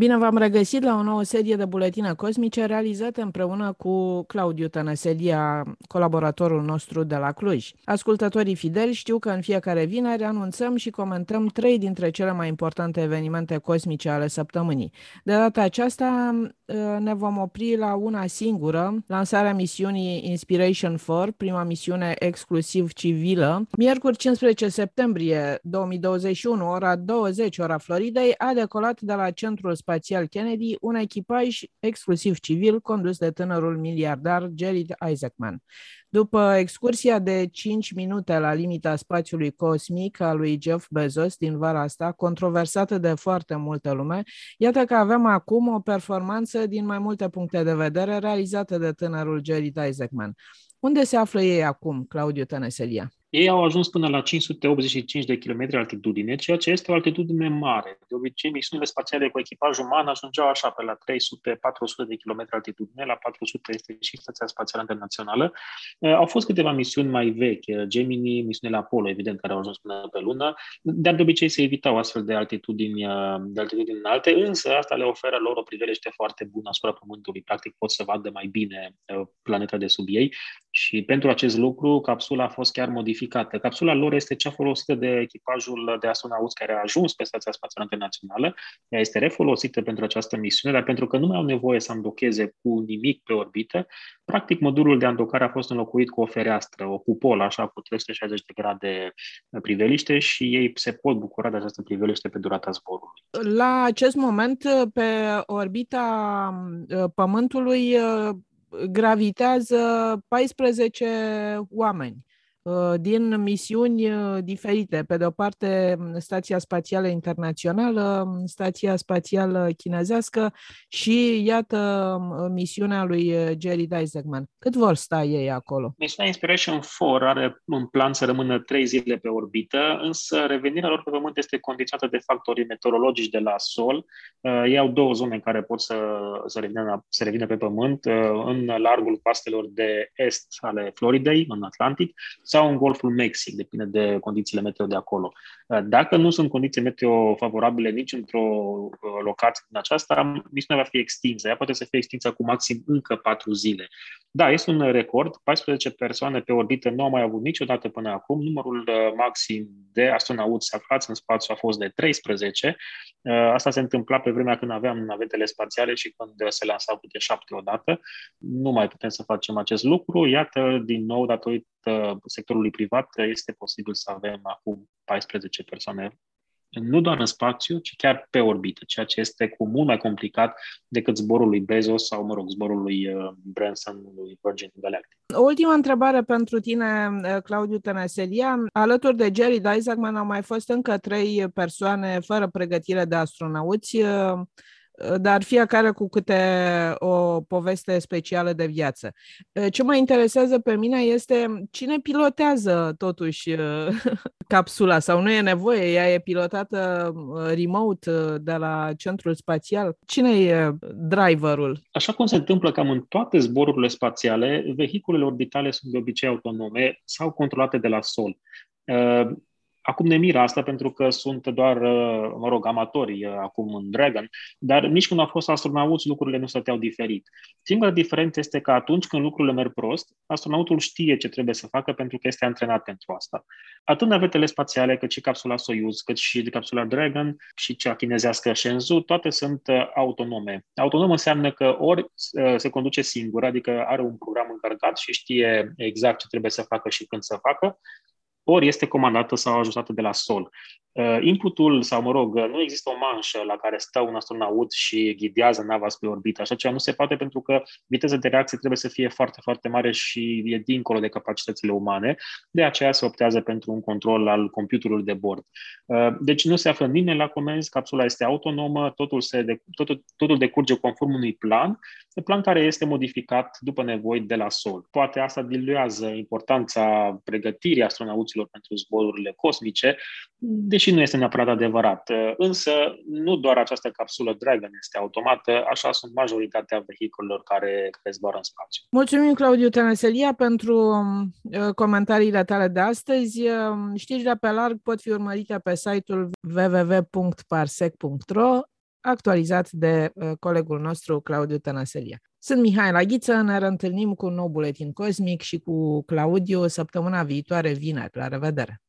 Bine v-am regăsit la o nouă serie de buletine cosmice realizate împreună cu Claudiu Tănăselia, colaboratorul nostru de la Cluj. Ascultătorii fideli știu că în fiecare vineri anunțăm și comentăm trei dintre cele mai importante evenimente cosmice ale săptămânii. De data aceasta ă, ne vom opri la una singură, lansarea misiunii Inspiration 4, prima misiune exclusiv civilă. Miercuri 15 septembrie 2021, ora 20, ora Floridei, a decolat de la centrul spațial Kennedy un echipaj exclusiv civil condus de tânărul miliardar Jerry Isaacman. După excursia de 5 minute la limita spațiului cosmic a lui Jeff Bezos din vara asta, controversată de foarte multă lume, iată că avem acum o performanță din mai multe puncte de vedere realizată de tânărul Jerry Isaacman. Unde se află ei acum, Claudiu Tăneselia? Ei au ajuns până la 585 de km altitudine, ceea ce este o altitudine mare. De obicei, misiunile spațiale cu echipaj uman ajungeau așa pe la 300-400 de km altitudine, la 400 este și Stația Spațială Internațională. Uh, au fost câteva misiuni mai vechi, uh, Gemini, misiunile Apollo, evident, care au ajuns până pe lună, dar de obicei se evitau astfel de altitudini, uh, de altitudini înalte, însă asta le oferă lor o priveliște foarte bună asupra Pământului. Practic pot să vadă mai bine planeta de sub ei și pentru acest lucru capsula a fost chiar modificată modificată. Capsula lor este cea folosită de echipajul de astronauți care a ajuns pe Stația Spațială Internațională. Ea este refolosită pentru această misiune, dar pentru că nu mai au nevoie să îndocheze cu nimic pe orbită, practic modulul de îndocare a fost înlocuit cu o fereastră, o cupolă, așa, cu 360 de grade priveliște și ei se pot bucura de această priveliște pe durata zborului. La acest moment, pe orbita uh, Pământului, uh, gravitează 14 oameni. Uh, din misiuni uh, diferite. Pe de o parte, Stația Spațială Internațională, Stația Spațială Chinezească și, iată, misiunea lui uh, Jerry Isaacman. Cât vor sta ei acolo? Misiunea Inspiration 4 are în plan să rămână trei zile pe orbită, însă revenirea lor pe Pământ este condiționată de factorii meteorologici de la Sol. Ei au două zone în care pot să, să, revină, să revină pe Pământ, în largul coastelor de est ale Floridei, în Atlantic, sau în Golful Mexic, depinde de condițiile meteo de acolo. Dacă nu sunt condiții meteo favorabile nici într-o uh, locație din aceasta, misiunea va fi extinsă. Ea poate să fie extinsă cu maxim încă patru zile. Da, este un record. 14 persoane pe orbită nu au mai avut niciodată până acum. Numărul uh, maxim de astronauți aflați în spațiu a fost de 13. Uh, asta se întâmpla pe vremea când aveam navetele spațiale și când se lansau câte șapte odată. Nu mai putem să facem acest lucru. Iată, din nou, datorită sectorului privat, este posibil să avem acum 14 persoane nu doar în spațiu, ci chiar pe orbită, ceea ce este cu mult mai complicat decât zborul lui Bezos sau, mă rog, zborul lui uh, Branson, lui Virgin Galactic. O ultimă întrebare pentru tine, uh, Claudiu Tănăselia. Alături de Jerry Isaacman au mai fost încă trei persoane fără pregătire de astronauți. Uh, dar fiecare cu câte o poveste specială de viață. Ce mă interesează pe mine este cine pilotează totuși capsula sau nu e nevoie, ea e pilotată remote de la centrul spațial. Cine e driverul? Așa cum se întâmplă cam în toate zborurile spațiale, vehiculele orbitale sunt de obicei autonome sau controlate de la sol. Acum ne miră asta pentru că sunt doar, uh, mă rog, amatori uh, acum în Dragon, dar nici când au fost astronauți lucrurile nu stăteau diferit. Singura diferență este că atunci când lucrurile merg prost, astronautul știe ce trebuie să facă pentru că este antrenat pentru asta. Atât navetele spațiale, cât și capsula Soyuz, cât și capsula Dragon și cea chinezească Shenzhou, toate sunt uh, autonome. Autonom înseamnă că ori se conduce singur, adică are un program încărcat și știe exact ce trebuie să facă și când să facă, ori este comandată sau ajustată de la sol. Uh, inputul, sau mă rog, nu există o manșă la care stă un astronaut și ghidează nava spre orbită. Așa ceva nu se poate pentru că viteza de reacție trebuie să fie foarte, foarte mare și e dincolo de capacitățile umane. De aceea se optează pentru un control al computerului de bord. Uh, deci nu se află nimeni la comenzi, capsula este autonomă, totul, se de, totul, totul decurge conform unui plan, plan care este modificat după nevoi de la sol. Poate asta diluează importanța pregătirii astronauților pentru zborurile cosmice, deși nu este neapărat adevărat. Însă, nu doar această capsulă Dragon este automată, așa sunt majoritatea vehiculelor care, care zboară în spațiu. Mulțumim, Claudiu Tănăselia, pentru uh, comentariile tale de astăzi. Uh, știrile pe larg pot fi urmărite pe site-ul www.parsec.ro actualizat de uh, colegul nostru Claudiu Tănăselia. Sunt Mihai Laghiță, ne reîntâlnim cu un nou buletin cosmic și cu Claudiu săptămâna viitoare, vineri. La revedere!